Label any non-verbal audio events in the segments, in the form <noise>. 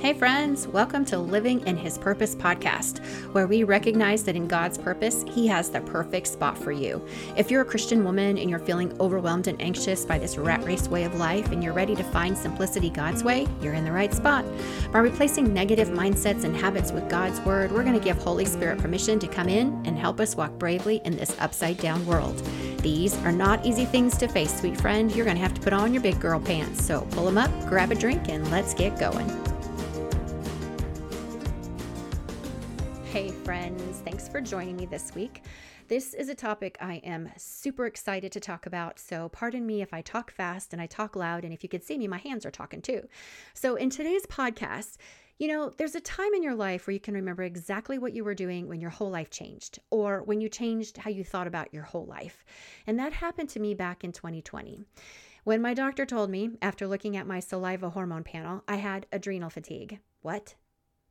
Hey, friends, welcome to Living in His Purpose podcast, where we recognize that in God's purpose, He has the perfect spot for you. If you're a Christian woman and you're feeling overwhelmed and anxious by this rat race way of life and you're ready to find simplicity God's way, you're in the right spot. By replacing negative mindsets and habits with God's Word, we're going to give Holy Spirit permission to come in and help us walk bravely in this upside down world. These are not easy things to face, sweet friend. You're going to have to put on your big girl pants. So pull them up, grab a drink, and let's get going. Friends, thanks for joining me this week. This is a topic I am super excited to talk about, so pardon me if I talk fast and I talk loud, and if you could see me, my hands are talking too. So, in today's podcast, you know, there's a time in your life where you can remember exactly what you were doing when your whole life changed, or when you changed how you thought about your whole life. And that happened to me back in 2020. When my doctor told me, after looking at my saliva hormone panel, I had adrenal fatigue. What?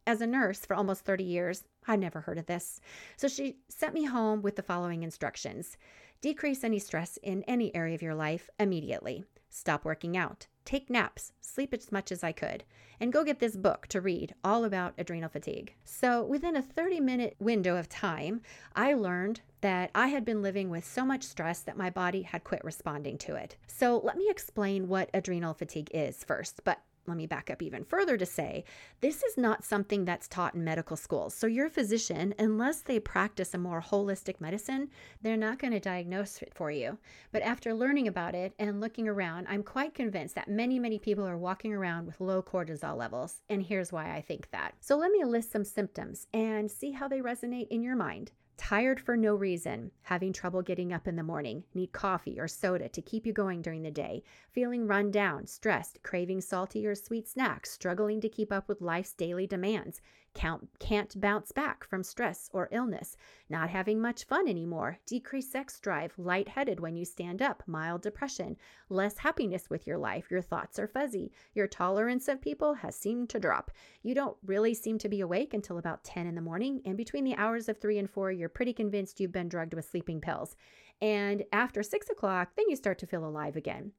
As a nurse for almost 30 years, I'd never heard of this. So she sent me home with the following instructions Decrease any stress in any area of your life immediately. Stop working out. Take naps, sleep as much as I could, and go get this book to read all about adrenal fatigue. So, within a 30 minute window of time, I learned that I had been living with so much stress that my body had quit responding to it. So, let me explain what adrenal fatigue is first. But let me back up even further to say this is not something that's taught in medical schools. So, your physician, unless they practice a more holistic medicine, they're not going to diagnose it for you. But after learning about it and looking around, I'm quite convinced that many, many people are walking around with low cortisol levels. And here's why I think that. So, let me list some symptoms and see how they resonate in your mind tired for no reason, having trouble getting up in the morning, need coffee or soda to keep you going during the day, feeling run down, stressed, craving salty or sweet snacks, struggling to keep up with life's daily demands, can't, can't bounce back from stress or illness, not having much fun anymore, decreased sex drive, lightheaded when you stand up, mild depression, less happiness with your life, your thoughts are fuzzy, your tolerance of people has seemed to drop. You don't really seem to be awake until about 10 in the morning, and between the hours of 3 and 4, you're pretty convinced you've been drugged with sleeping pills. And after 6 o'clock, then you start to feel alive again.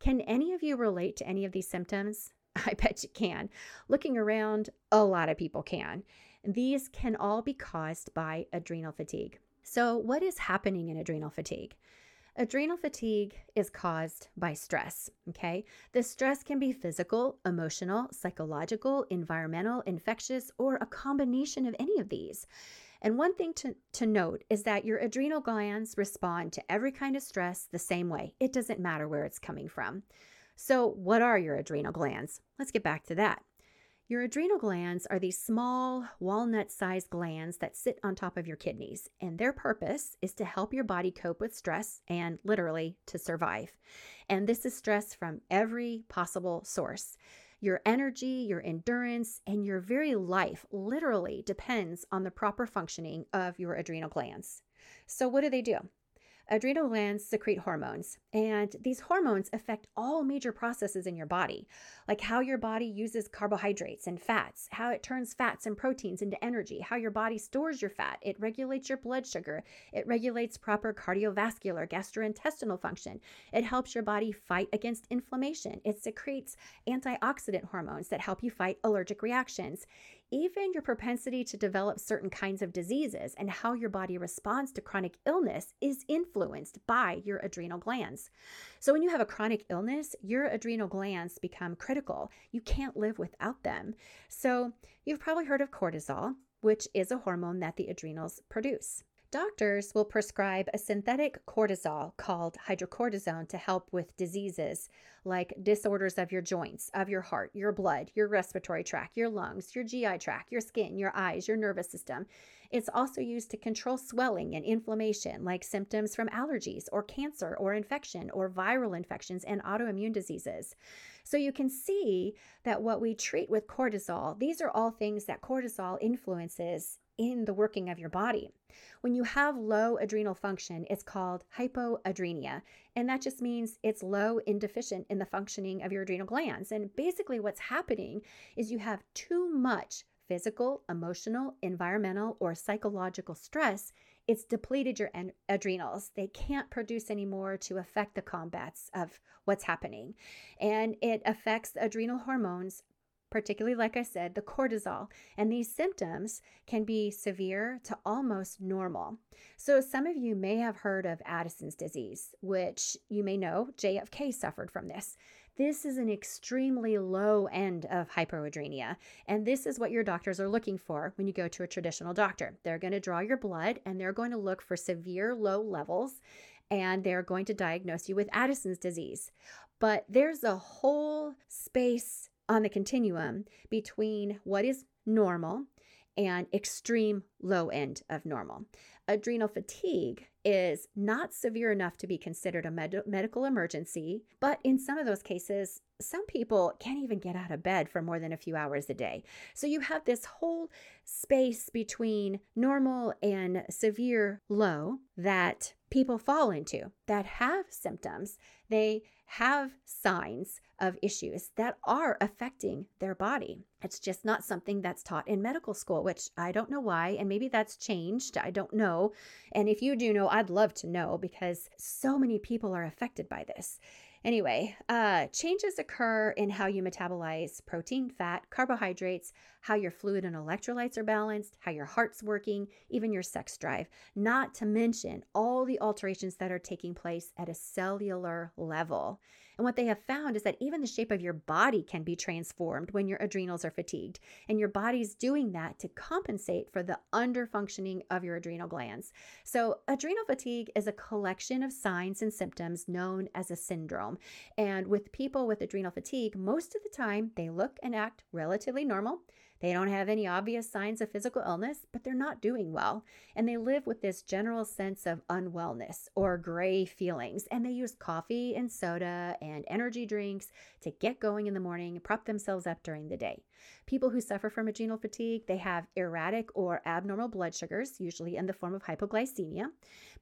Can any of you relate to any of these symptoms? <laughs> I bet you can. Looking around, a lot of people can. These can all be caused by adrenal fatigue. So, what is happening in adrenal fatigue? Adrenal fatigue is caused by stress. Okay. The stress can be physical, emotional, psychological, environmental, infectious, or a combination of any of these. And one thing to, to note is that your adrenal glands respond to every kind of stress the same way. It doesn't matter where it's coming from. So, what are your adrenal glands? Let's get back to that. Your adrenal glands are these small, walnut sized glands that sit on top of your kidneys, and their purpose is to help your body cope with stress and literally to survive. And this is stress from every possible source. Your energy, your endurance, and your very life literally depends on the proper functioning of your adrenal glands. So, what do they do? Adrenal glands secrete hormones, and these hormones affect all major processes in your body, like how your body uses carbohydrates and fats, how it turns fats and proteins into energy, how your body stores your fat. It regulates your blood sugar, it regulates proper cardiovascular, gastrointestinal function. It helps your body fight against inflammation. It secretes antioxidant hormones that help you fight allergic reactions even your propensity to develop certain kinds of diseases and how your body responds to chronic illness is influenced by your adrenal glands. So, when you have a chronic illness, your adrenal glands become critical. You can't live without them. So, you've probably heard of cortisol, which is a hormone that the adrenals produce. Doctors will prescribe a synthetic cortisol called hydrocortisone to help with diseases like disorders of your joints, of your heart, your blood, your respiratory tract, your lungs, your GI tract, your skin, your eyes, your nervous system. It's also used to control swelling and inflammation, like symptoms from allergies or cancer or infection or viral infections and autoimmune diseases. So you can see that what we treat with cortisol, these are all things that cortisol influences in the working of your body. When you have low adrenal function, it's called hypoadrenia. And that just means it's low and deficient in the functioning of your adrenal glands. And basically, what's happening is you have too much physical, emotional, environmental, or psychological stress. It's depleted your en- adrenals. They can't produce anymore to affect the combats of what's happening. And it affects adrenal hormones particularly, like I said, the cortisol. And these symptoms can be severe to almost normal. So, some of you may have heard of Addison's disease, which you may know JFK suffered from this. This is an extremely low end of hypoadrenia. And this is what your doctors are looking for when you go to a traditional doctor. They're going to draw your blood and they're going to look for severe low levels and they're going to diagnose you with Addison's disease. But there's a whole space on the continuum between what is normal and extreme low end of normal. Adrenal fatigue is not severe enough to be considered a med- medical emergency, but in some of those cases, some people can't even get out of bed for more than a few hours a day. So you have this whole space between normal and severe low that people fall into that have symptoms. They have signs of issues that are affecting their body. It's just not something that's taught in medical school, which I don't know why. And maybe that's changed. I don't know. And if you do know, I'd love to know because so many people are affected by this. Anyway, uh, changes occur in how you metabolize protein, fat, carbohydrates, how your fluid and electrolytes are balanced, how your heart's working, even your sex drive, not to mention all the alterations that are taking place at a cellular level. And what they have found is that even the shape of your body can be transformed when your adrenals are fatigued. And your body's doing that to compensate for the underfunctioning of your adrenal glands. So, adrenal fatigue is a collection of signs and symptoms known as a syndrome. And with people with adrenal fatigue, most of the time they look and act relatively normal. They don't have any obvious signs of physical illness, but they're not doing well. And they live with this general sense of unwellness or gray feelings. And they use coffee and soda and energy drinks to get going in the morning, prop themselves up during the day. People who suffer from adrenal fatigue, they have erratic or abnormal blood sugars, usually in the form of hypoglycemia.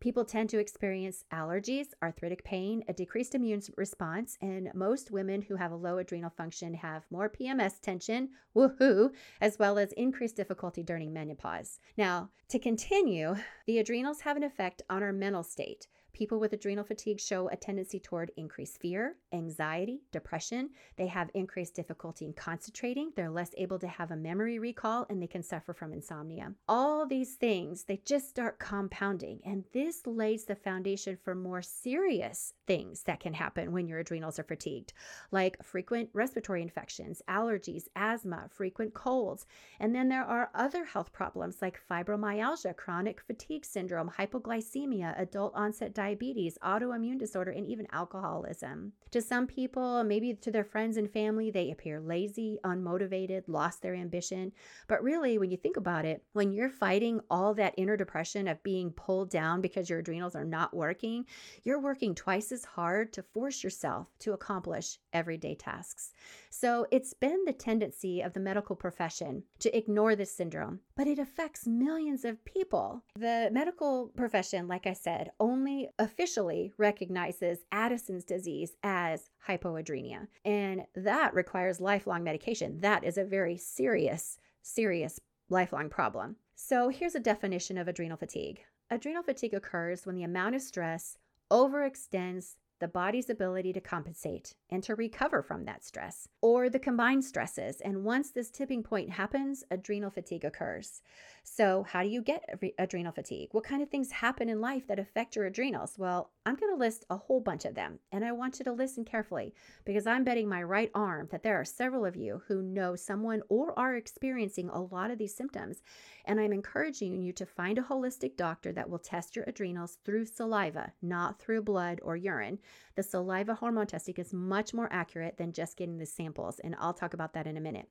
People tend to experience allergies, arthritic pain, a decreased immune response, and most women who have a low adrenal function have more PMS tension, woohoo, as well as increased difficulty during menopause. Now, to continue, the adrenals have an effect on our mental state. People with adrenal fatigue show a tendency toward increased fear, anxiety, depression. They have increased difficulty in concentrating. They're less able to have a memory recall and they can suffer from insomnia. All these things, they just start compounding. And this lays the foundation for more serious things that can happen when your adrenals are fatigued, like frequent respiratory infections, allergies, asthma, frequent colds. And then there are other health problems like fibromyalgia, chronic fatigue syndrome, hypoglycemia, adult onset diabetes diabetes, autoimmune disorder, and even alcoholism. To some people, maybe to their friends and family, they appear lazy, unmotivated, lost their ambition. But really, when you think about it, when you're fighting all that inner depression of being pulled down because your adrenals are not working, you're working twice as hard to force yourself to accomplish everyday tasks. So it's been the tendency of the medical profession to ignore this syndrome, but it affects millions of people. The medical profession, like I said, only officially recognizes Addison's disease as hypoadrenia. And that requires lifelong medication. That is a very serious, serious lifelong problem. So here's a definition of adrenal fatigue adrenal fatigue occurs when the amount of stress overextends the body's ability to compensate and to recover from that stress, or the combined stresses. And once this tipping point happens, adrenal fatigue occurs. So, how do you get adrenal fatigue? What kind of things happen in life that affect your adrenals? Well, I'm going to list a whole bunch of them, and I want you to listen carefully because I'm betting my right arm that there are several of you who know someone or are experiencing a lot of these symptoms. And I'm encouraging you to find a holistic doctor that will test your adrenals through saliva, not through blood or urine. The saliva hormone testing is much more accurate than just getting the samples, and I'll talk about that in a minute.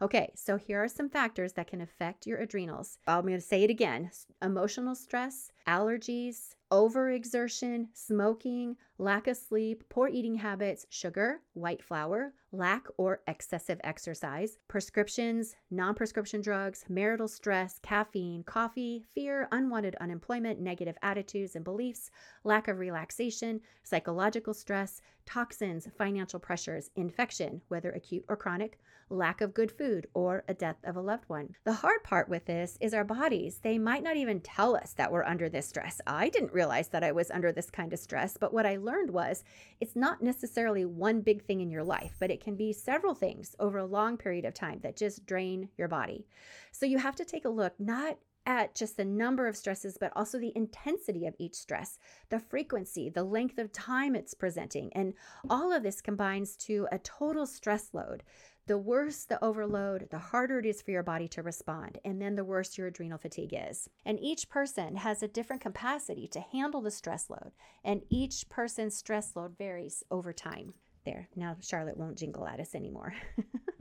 Okay, so here are some factors that can affect your adrenals. I'm going to say it again emotional stress, allergies, overexertion, smoking, lack of sleep, poor eating habits, sugar, white flour, lack or excessive exercise, prescriptions, non prescription drugs, marital stress, caffeine, coffee, fear, unwanted unemployment, negative attitudes and beliefs, lack of relaxation, psychological stress, toxins, financial pressures, infection, whether acute or chronic, lack of good food, or a death of a loved one. The hard part with this is our bodies. They might not even tell us that we're under this stress. I didn't realize that I was under this kind of stress. But what I learned was it's not necessarily one big thing in your life, but it can be several things over a long period of time that just drain your body. So you have to take a look not at just the number of stresses, but also the intensity of each stress, the frequency, the length of time it's presenting. And all of this combines to a total stress load. The worse the overload, the harder it is for your body to respond, and then the worse your adrenal fatigue is. And each person has a different capacity to handle the stress load, and each person's stress load varies over time. There, now Charlotte won't jingle at us anymore. <laughs>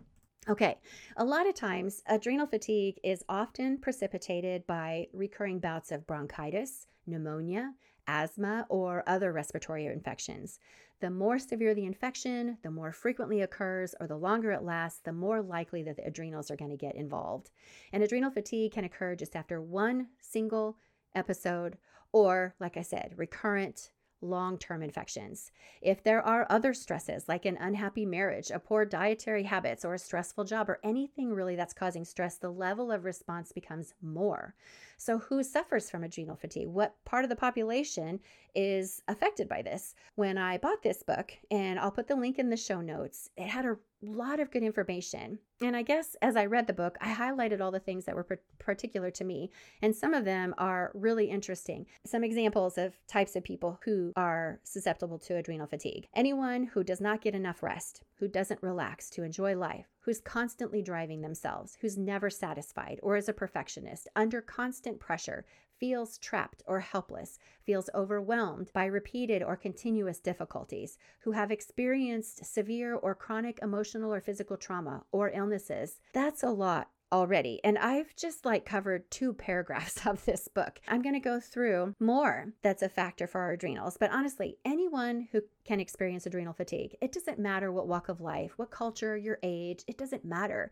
Okay, a lot of times adrenal fatigue is often precipitated by recurring bouts of bronchitis, pneumonia, asthma, or other respiratory infections. The more severe the infection, the more frequently occurs, or the longer it lasts, the more likely that the adrenals are going to get involved. And adrenal fatigue can occur just after one single episode, or, like I said, recurrent long term infections. If there are other stresses like an unhappy marriage, a poor dietary habits, or a stressful job, or anything really that's causing stress, the level of response becomes more. So, who suffers from adrenal fatigue? What part of the population is affected by this? When I bought this book, and I'll put the link in the show notes, it had a lot of good information. And I guess as I read the book, I highlighted all the things that were particular to me. And some of them are really interesting. Some examples of types of people who are susceptible to adrenal fatigue anyone who does not get enough rest, who doesn't relax to enjoy life, who's constantly driving themselves, who's never satisfied or is a perfectionist, under constant pressure, feels trapped or helpless, feels overwhelmed by repeated or continuous difficulties, who have experienced severe or chronic emotional or physical trauma or illnesses. That's a lot already. And I've just like covered two paragraphs <laughs> of this book. I'm going to go through more that's a factor for our adrenals. But honestly, anyone who can experience adrenal fatigue, it doesn't matter what walk of life, what culture, your age, it doesn't matter.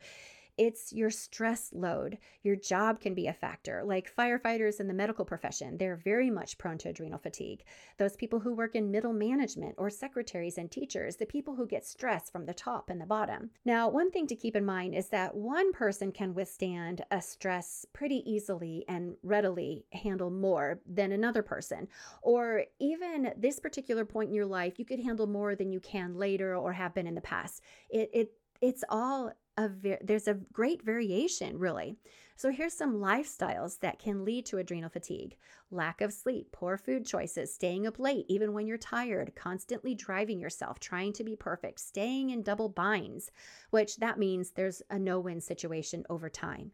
It's your stress load. Your job can be a factor. Like firefighters in the medical profession, they're very much prone to adrenal fatigue. Those people who work in middle management or secretaries and teachers, the people who get stress from the top and the bottom. Now, one thing to keep in mind is that one person can withstand a stress pretty easily and readily handle more than another person. Or even this particular point in your life, you could handle more than you can later or have been in the past. It, it it's all a ver- there's a great variation really. So here's some lifestyles that can lead to adrenal fatigue lack of sleep poor food choices staying up late even when you're tired constantly driving yourself trying to be perfect staying in double binds which that means there's a no-win situation over time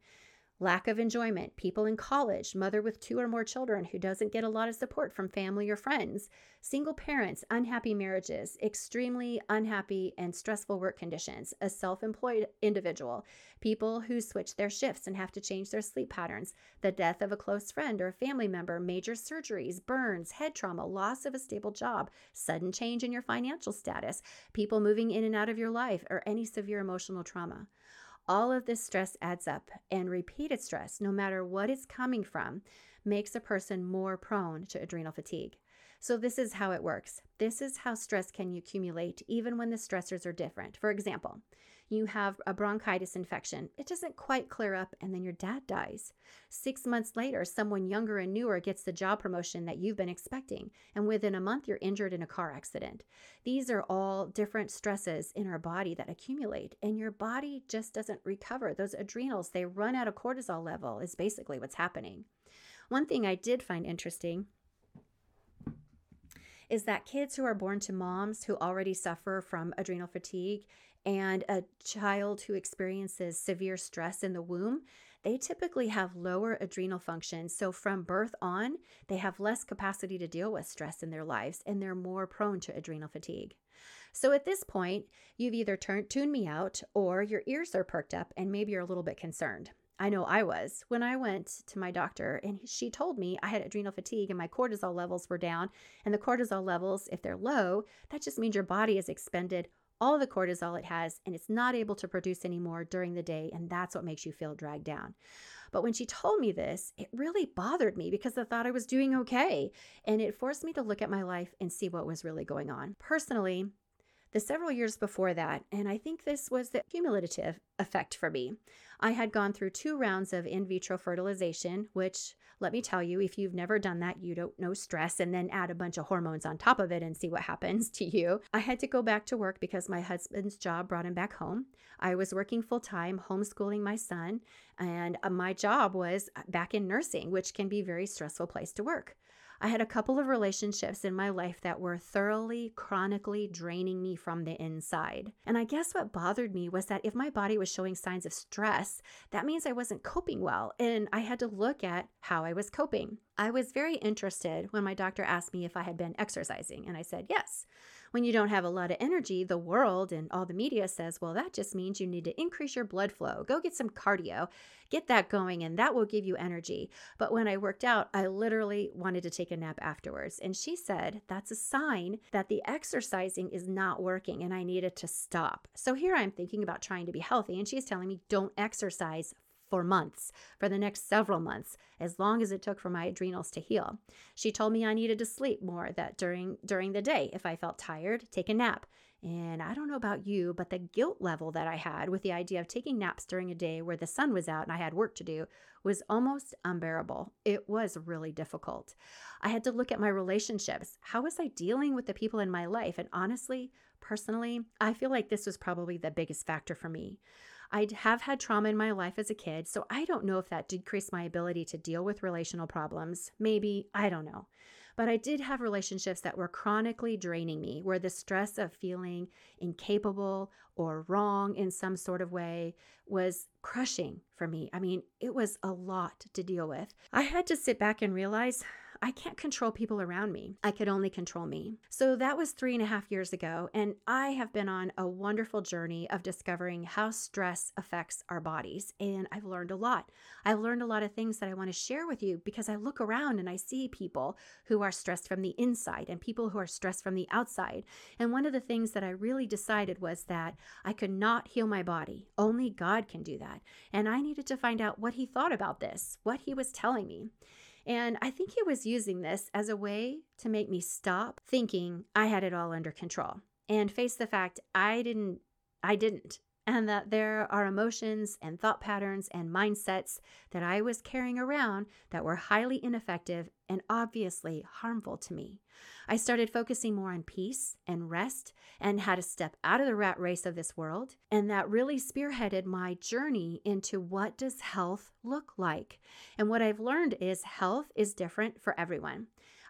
lack of enjoyment, people in college, mother with two or more children who doesn't get a lot of support from family or friends, single parents, unhappy marriages, extremely unhappy and stressful work conditions, a self employed individual, people who switch their shifts and have to change their sleep patterns, the death of a close friend or family member, major surgeries, burns, head trauma, loss of a stable job, sudden change in your financial status, people moving in and out of your life, or any severe emotional trauma. All of this stress adds up, and repeated stress, no matter what it's coming from, makes a person more prone to adrenal fatigue. So, this is how it works. This is how stress can accumulate even when the stressors are different. For example, you have a bronchitis infection. It doesn't quite clear up, and then your dad dies. Six months later, someone younger and newer gets the job promotion that you've been expecting, and within a month, you're injured in a car accident. These are all different stresses in our body that accumulate, and your body just doesn't recover. Those adrenals, they run out of cortisol level, is basically what's happening. One thing I did find interesting is that kids who are born to moms who already suffer from adrenal fatigue and a child who experiences severe stress in the womb, they typically have lower adrenal function. So, from birth on, they have less capacity to deal with stress in their lives and they're more prone to adrenal fatigue. So, at this point, you've either turned, tuned me out or your ears are perked up and maybe you're a little bit concerned. I know I was when I went to my doctor and she told me I had adrenal fatigue and my cortisol levels were down. And the cortisol levels, if they're low, that just means your body has expended all the cortisol it has and it's not able to produce anymore during the day. And that's what makes you feel dragged down. But when she told me this, it really bothered me because I thought I was doing okay. And it forced me to look at my life and see what was really going on. Personally, the several years before that, and I think this was the cumulative effect for me. I had gone through two rounds of in vitro fertilization, which let me tell you, if you've never done that, you don't know stress, and then add a bunch of hormones on top of it and see what happens <laughs> to you. I had to go back to work because my husband's job brought him back home. I was working full time, homeschooling my son, and uh, my job was back in nursing, which can be a very stressful place to work. I had a couple of relationships in my life that were thoroughly, chronically draining me from the inside. And I guess what bothered me was that if my body was showing signs of stress, that means I wasn't coping well. And I had to look at how I was coping. I was very interested when my doctor asked me if I had been exercising, and I said yes. When you don't have a lot of energy, the world and all the media says, well, that just means you need to increase your blood flow. Go get some cardio, get that going, and that will give you energy. But when I worked out, I literally wanted to take a nap afterwards. And she said, that's a sign that the exercising is not working and I needed to stop. So here I'm thinking about trying to be healthy, and she's telling me, don't exercise for months, for the next several months, as long as it took for my adrenals to heal. She told me I needed to sleep more that during during the day if I felt tired, take a nap. And I don't know about you, but the guilt level that I had with the idea of taking naps during a day where the sun was out and I had work to do was almost unbearable. It was really difficult. I had to look at my relationships. How was I dealing with the people in my life? And honestly, personally, I feel like this was probably the biggest factor for me. I have had trauma in my life as a kid, so I don't know if that decreased my ability to deal with relational problems. Maybe, I don't know. But I did have relationships that were chronically draining me, where the stress of feeling incapable or wrong in some sort of way was crushing for me. I mean, it was a lot to deal with. I had to sit back and realize I can't control people around me. I could only control me. So that was three and a half years ago. And I have been on a wonderful journey of discovering how stress affects our bodies. And I've learned a lot. I've learned a lot of things that I want to share with you because I look around and I see people who are stressed from the inside and people who are stressed from the outside. And one of the things that I really decided was that I could not heal my body. Only God can do that. And I needed to find out what He thought about this, what He was telling me. And I think he was using this as a way to make me stop thinking I had it all under control and face the fact I didn't I didn't and that there are emotions and thought patterns and mindsets that I was carrying around that were highly ineffective and obviously harmful to me. I started focusing more on peace and rest and how to step out of the rat race of this world, and that really spearheaded my journey into what does health look like. And what I've learned is health is different for everyone.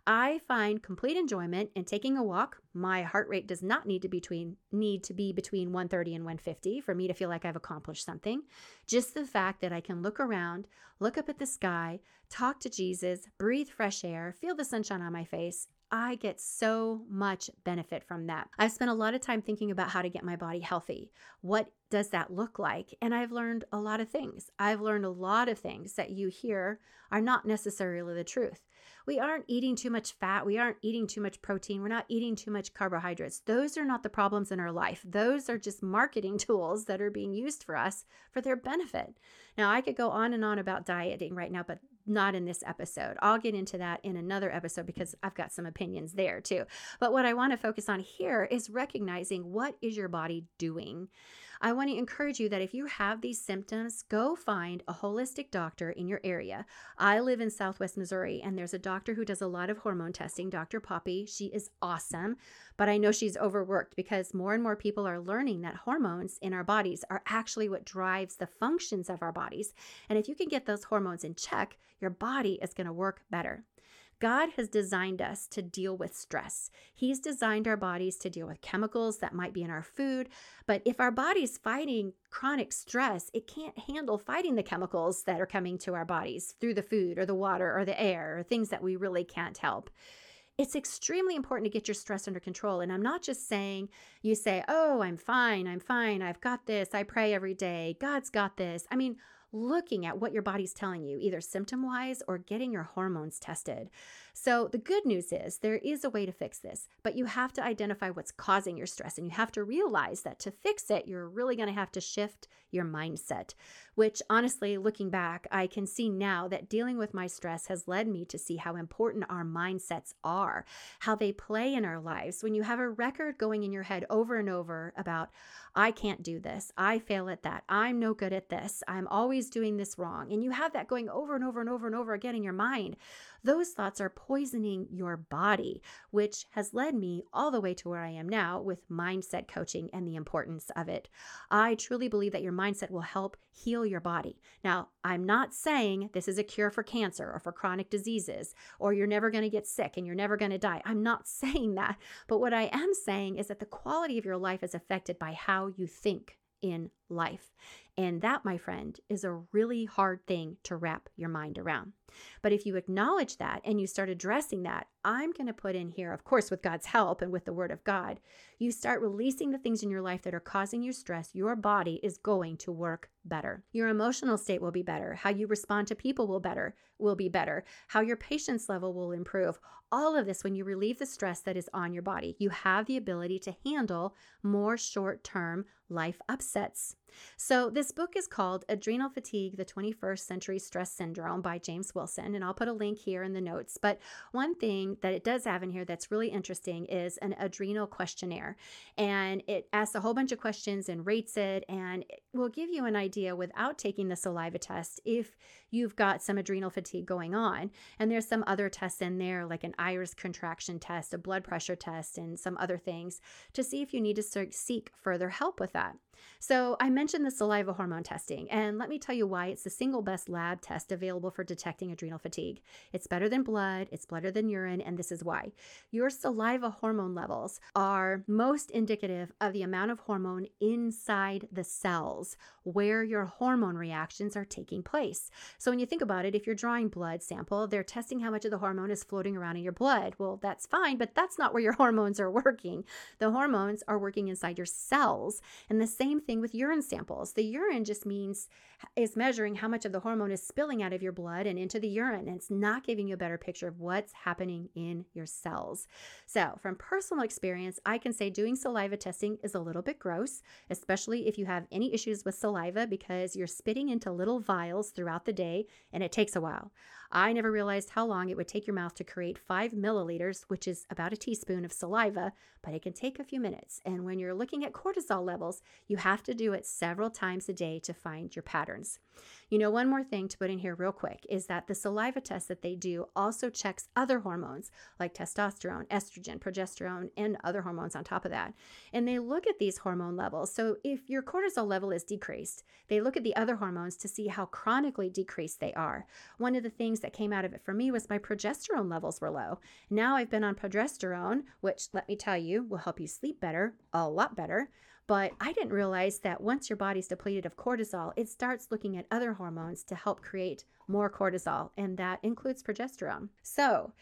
I find complete enjoyment in taking a walk. My heart rate does not need to between need to be between 130 and 150 for me to feel like I've accomplished something. Just the fact that I can look around, look up at the sky, talk to Jesus, breathe fresh air, feel the sunshine on my face, I get so much benefit from that. I've spent a lot of time thinking about how to get my body healthy. What does that look like? And I've learned a lot of things. I've learned a lot of things that you hear are not necessarily the truth. We aren't eating too much fat. We aren't eating too much protein. We're not eating too much carbohydrates. Those are not the problems in our life. Those are just marketing <laughs> tools that are being used for us for their benefit. Now, I could go on and on about dieting right now, but not in this episode. I'll get into that in another episode because I've got some opinions there too. But what I want to focus on here is recognizing what is your body doing? I want to encourage you that if you have these symptoms, go find a holistic doctor in your area. I live in Southwest Missouri, and there's a doctor who does a lot of hormone testing, Dr. Poppy. She is awesome, but I know she's overworked because more and more people are learning that hormones in our bodies are actually what drives the functions of our bodies. And if you can get those hormones in check, your body is going to work better. God has designed us to deal with stress. He's designed our bodies to deal with chemicals that might be in our food. But if our body's fighting chronic stress, it can't handle fighting the chemicals that are coming to our bodies through the food or the water or the air or things that we really can't help it's extremely important to get your stress under control. And I'm not just saying you say, oh, I'm fine, I'm fine, I've got this, I pray every day, God's got this. I mean, looking at what your body's telling you, either symptom wise or getting your hormones tested. So, the good news is there is a way to fix this, but you have to identify what's causing your stress and you have to realize that to fix it, you're really going to have to shift your mindset, which honestly, looking back, I can see now that dealing with my stress has led me to see how important our mindsets are, how they play in our lives. When you have a record going in your head over and over about, I can't do this, I fail at that, I'm no good at this, I'm always doing this wrong, and you have that going over and over and over and over again in your mind, those thoughts are poisoning your body, which has led me all the way to where I am now with mindset coaching and the importance of it. I truly believe that your mindset will help heal your body. Now, I'm not saying this is a cure for cancer or for chronic diseases or you're never going to get sick and you're never going to die. I'm not <laughs> saying that. But what I am saying is that the quality of your life is affected by how you think in life. And that, my friend, is a really hard thing to wrap your mind around. But if you acknowledge that and you start addressing that, I'm going to put in here, of course, with God's help and with the Word of God, you start releasing the things in your life that are causing you stress, your body is going to work better. Your emotional state will be better. How you respond to people will better will be better. How your patience level will improve. All of this when you relieve the stress that is on your body. You have the ability to handle more short-term life upsets. So, this book is called Adrenal Fatigue The 21st Century Stress Syndrome by James Wilson, and I'll put a link here in the notes. But one thing that it does have in here that's really interesting is an adrenal questionnaire, and it asks a whole bunch of questions and rates it, and it will give you an idea without taking the saliva test if you've got some adrenal fatigue going on. And there's some other tests in there, like an iris contraction test, a blood pressure test, and some other things to see if you need to seek further help with that. So, I mentioned the saliva hormone testing, and let me tell you why it's the single best lab test available for detecting adrenal fatigue. It's better than blood, it's better than urine, and this is why. Your saliva hormone levels are most indicative of the amount of hormone inside the cells where your hormone reactions are taking place. So, when you think about it, if you're drawing blood sample, they're testing how much of the hormone is floating around in your blood. Well, that's fine, but that's not where your <laughs> hormones are working. The hormones are working inside your cells, and the same thing with urine samples. The urine just means is measuring how much of the hormone is spilling out of your blood and into the urine. And it's not giving you a better picture of what's happening in your cells. So, from personal experience, I can say doing saliva testing is a little bit gross, especially if you have any issues with saliva because you're spitting into little vials throughout the day and it takes a while. I never realized how long it would take your mouth to create five milliliters, which is about a teaspoon of saliva, but it can take a few minutes. And when you're looking at cortisol levels, you have to do it several times a day to find your patterns. You know, one more thing to put in here, real quick, is that the saliva test that they do also checks other hormones like testosterone, estrogen, progesterone, and other hormones on top of that. And they look at these hormone levels. So if your cortisol level is decreased, they look at the other hormones to see how chronically decreased they are. One of the things that came out of it for me was my progesterone levels were low. Now I've been on progesterone, which let me tell you will help you sleep better, a lot better. But I didn't realize that once your body's depleted of cortisol, it starts looking at other hormones to help create more cortisol, and that includes progesterone. So,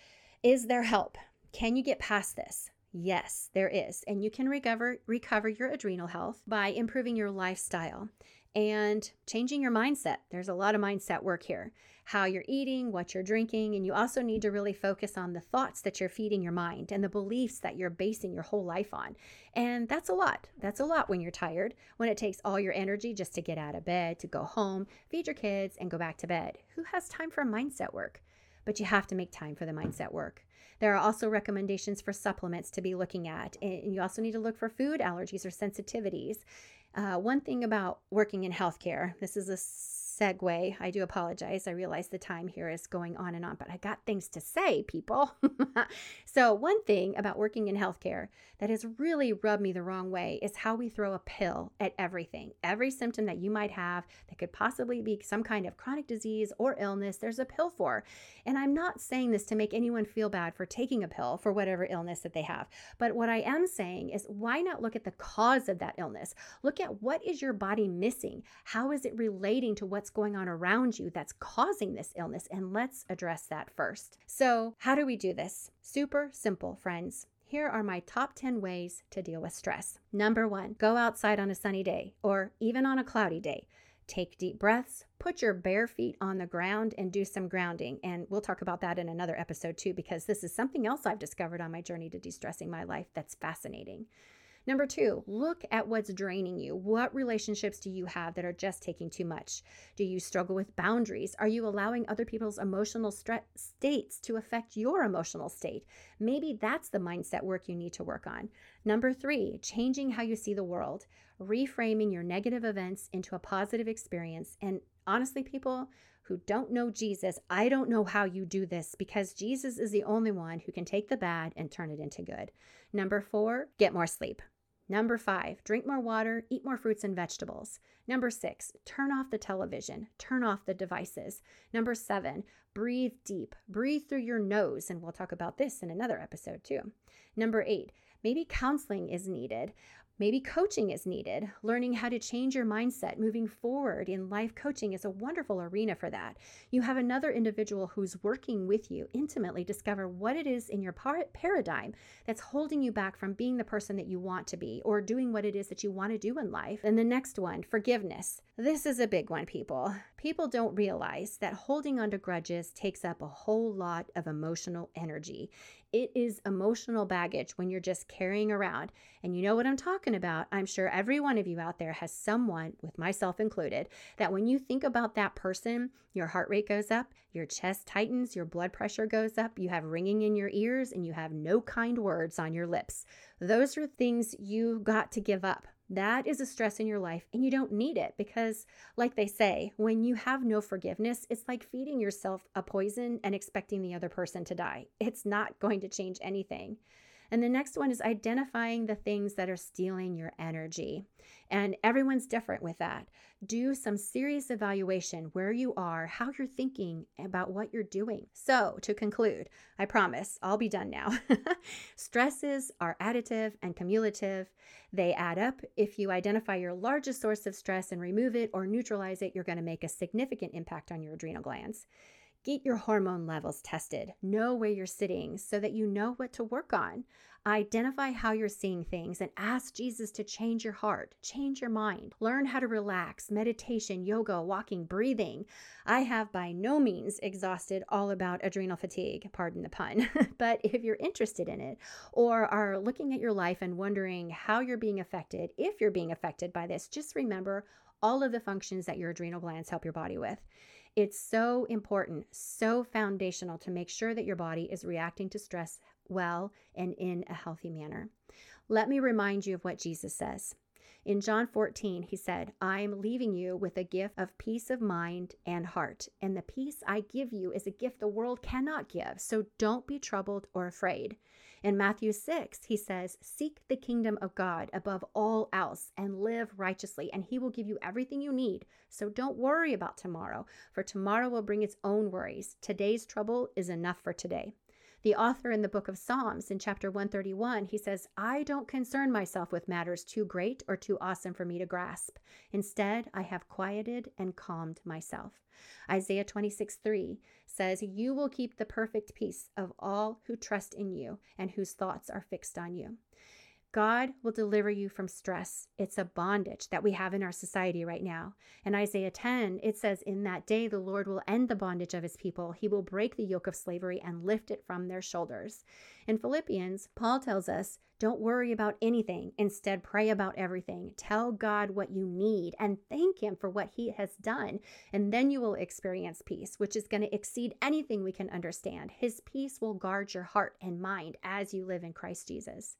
is there help? Can you get past this? Yes, there is. And you can recover recover your adrenal health by improving your lifestyle and changing your mindset. There's a lot of mindset work here. How you're eating, what you're drinking, and you also need to really focus on the thoughts that you're feeding your mind and the beliefs that you're basing your whole life on. And that's a lot. That's a lot when you're tired, when it takes all your energy just to get out of bed, to go home, feed your kids, and go back to bed. Who has time for mindset work? But you have to make time for the mindset work. There are also recommendations for supplements to be looking at. And you also need to look for food allergies or sensitivities. Uh, one thing about working in healthcare, this is a segue. I do apologize. I realize the time here is going on and on, but I got things to say, people. <laughs> so, one thing about working in healthcare that has really rubbed me the wrong way is how we throw a pill at everything. Every symptom that you might have that could possibly be some kind of chronic disease or illness, there's a pill for. And I'm not saying this to make anyone feel bad for taking a pill for whatever illness that they have. But what I am saying is why not look at the cause of that illness? Look at what is your body missing? How is it relating to what's what's going on around you that's causing this illness. And let's address that first. So, how do we do this? Super simple, friends. Here are my top 10 ways to deal with stress. Number one, go outside on a sunny day or even on a cloudy day. take deep breaths, put your bare feet on the ground, and do some grounding. And we'll talk about that in another episode too, because this is something else I've discovered on my journey to de stressing my life that's fascinating. Number two, look at what's draining you. What relationships do you have that are just taking too much? Do you struggle with boundaries? Are you allowing other people's emotional stre- states to affect your emotional state? Maybe that's the mindset work you need to work on. Number three, changing how you see the world, reframing your negative events into a positive experience. And honestly, people, who don't know Jesus, I don't know how you do this because Jesus is the only one who can take the bad and turn it into good. Number four, get more sleep. Number five, drink more water, eat more fruits and vegetables. Number six, turn off the television, turn off the devices. Number seven, breathe deep, breathe through your nose. And we'll talk about this in another episode too. Number eight, maybe counseling is needed. Maybe coaching is needed. Learning how to change your mindset moving forward in life coaching is a wonderful arena for that. You have another individual who's working with you intimately discover what it is in your par- paradigm that's holding you back from being the person that you want to be or doing what it is that you want to do in life. And the next one, forgiveness. This is a big one, people. People don't realize that holding onto grudges takes up a whole lot of emotional energy. It is emotional baggage when you're just carrying around. And you know what I'm talking about. I'm sure every one of you out there has someone, with myself included, that when you think about that person, your heart rate goes up, your chest tightens, your blood pressure goes up, you have ringing in your ears, and you have no kind words on your lips. Those are things you got to give up. That is a stress in your life, and you don't need it because, like they say, when you have no forgiveness, it's like feeding yourself a poison and expecting the other person to die. It's not going to change anything. And the next one is identifying the things that are stealing your energy. And everyone's different with that. Do some serious evaluation where you are, how you're thinking about what you're doing. So, to conclude, I promise I'll be done now. <laughs> Stresses are additive and cumulative. They add up. If you identify your largest source of stress and remove it or neutralize it, you're going to make a significant impact on your adrenal glands. Get your hormone levels tested. Know where you're sitting so that you know what to work on. Identify how you're seeing things and ask Jesus to change your heart, change your mind. Learn how to relax, meditation, yoga, walking, breathing. I have by no means exhausted all about adrenal fatigue, pardon the pun, <laughs> but if you're interested in it or are looking at your life and wondering how you're being affected, if you're being affected by this, just remember all of the functions that your adrenal glands help your body with. It's so important, so foundational to make sure that your body is reacting to stress well and in a healthy manner. Let me remind you of what Jesus says. In John 14, he said, I am leaving you with a gift of peace of mind and heart. And the peace I give you is a gift the world cannot give. So don't be troubled or afraid. In Matthew 6, he says, Seek the kingdom of God above all else and live righteously, and he will give you everything you need. So don't worry about tomorrow, for tomorrow will bring its own worries. Today's trouble is enough for today. The author in the book of Psalms in chapter 131, he says, I don't concern myself with matters too great or too awesome for me to grasp. Instead, I have quieted and calmed myself. Isaiah 26 3 says, You will keep the perfect peace of all who trust in you and whose thoughts are fixed on you. God will deliver you from stress. It's a bondage that we have in our society right now. In Isaiah 10, it says, In that day, the Lord will end the bondage of his people. He will break the yoke of slavery and lift it from their shoulders. In Philippians, Paul tells us, Don't worry about anything. Instead, pray about everything. Tell God what you need and thank him for what he has done. And then you will experience peace, which is going to exceed anything we can understand. His peace will guard your heart and mind as you live in Christ Jesus.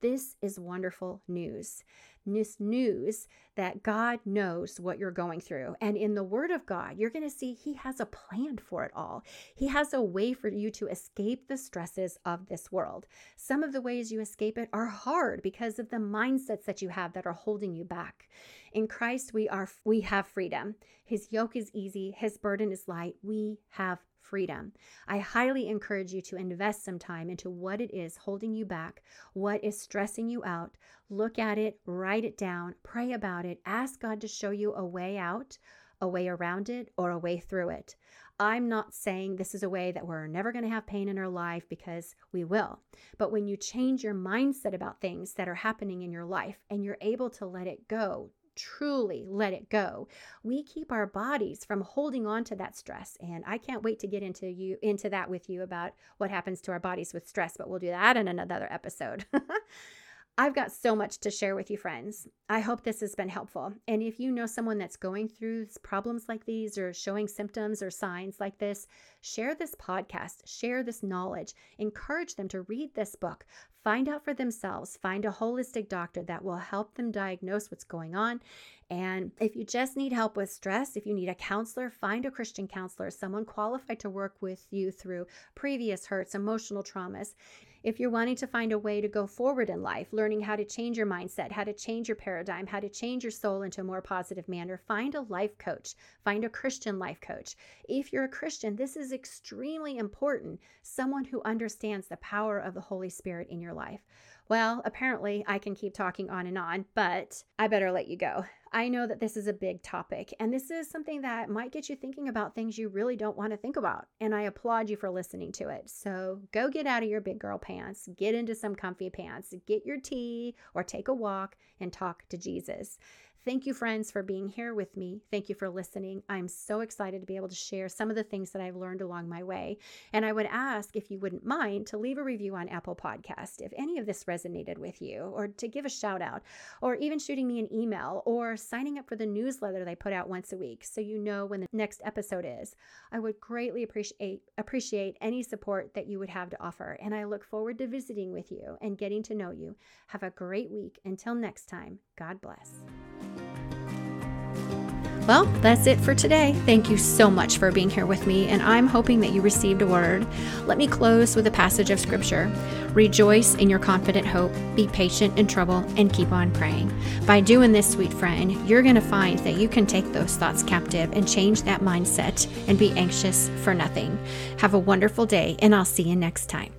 This is wonderful news. This news that God knows what you're going through. And in the Word of God, you're going to see He has a plan for it all. He has a way for you to escape the stresses of this world. Some of the ways you escape it are hard because of the mindsets that you have that are holding you back. In Christ, we are we have freedom. His yoke is easy, his burden is light. We have freedom. I highly encourage you to invest some time into what it is holding you back, what is stressing you out. Look at it, write it down, pray about it, ask God to show you a way out, a way around it, or a way through it. I'm not saying this is a way that we're never going to have pain in our life because we will. But when you change your mindset about things that are happening in your life and you're able to let it go, truly let it go, we keep our bodies from holding on to that stress. And I can't wait to get into you into that with you about what happens to our bodies with stress, but we'll do that in another episode. <laughs> I've got so much to share with you, friends. I hope this has been helpful. And if you know someone that's going through problems like these or showing symptoms or signs like this, share this podcast, share this knowledge, encourage them to read this book, find out for themselves, find a holistic doctor that will help them diagnose what's going on. And if you just need help with stress, if you need a counselor, find a Christian counselor, someone qualified to work with you through previous hurts, emotional traumas. If you're wanting to find a way to go forward in life, learning how to change your mindset, how to change your paradigm, how to change your soul into a more positive manner, find a life coach. Find a Christian life coach. If you're a Christian, this is extremely important. Someone who understands the power of the Holy Spirit in your life. Well, apparently I can keep talking on and on, but I better let you go. I know that this is a big topic, and this is something that might get you thinking about things you really don't want to think about. And I applaud you for listening to it. So go get out of your big girl pants, get into some comfy pants, get your tea, or take a walk and talk to Jesus. Thank you, friends, for being here with me. Thank you for listening. I'm so excited to be able to share some of the things that I've learned along my way. And I would ask if you wouldn't mind to leave a review on Apple Podcast if any of this resonated with you, or to give a shout out, or even shooting me an email, or signing up for the newsletter I put out once a week so you know when the next episode is. I would greatly appreciate appreciate any support that you would have to offer. And I look forward to visiting with you and getting to know you. Have a great week. Until next time, God bless. Well, that's it for today. Thank you so much for being here with me, and I'm hoping that you received a word. Let me close with a passage of scripture. Rejoice in your confident hope, be patient in trouble, and keep on praying. By doing this, sweet friend, you're going to find that you can take those thoughts captive and change that mindset and be anxious for nothing. Have a wonderful day, and I'll see you next time.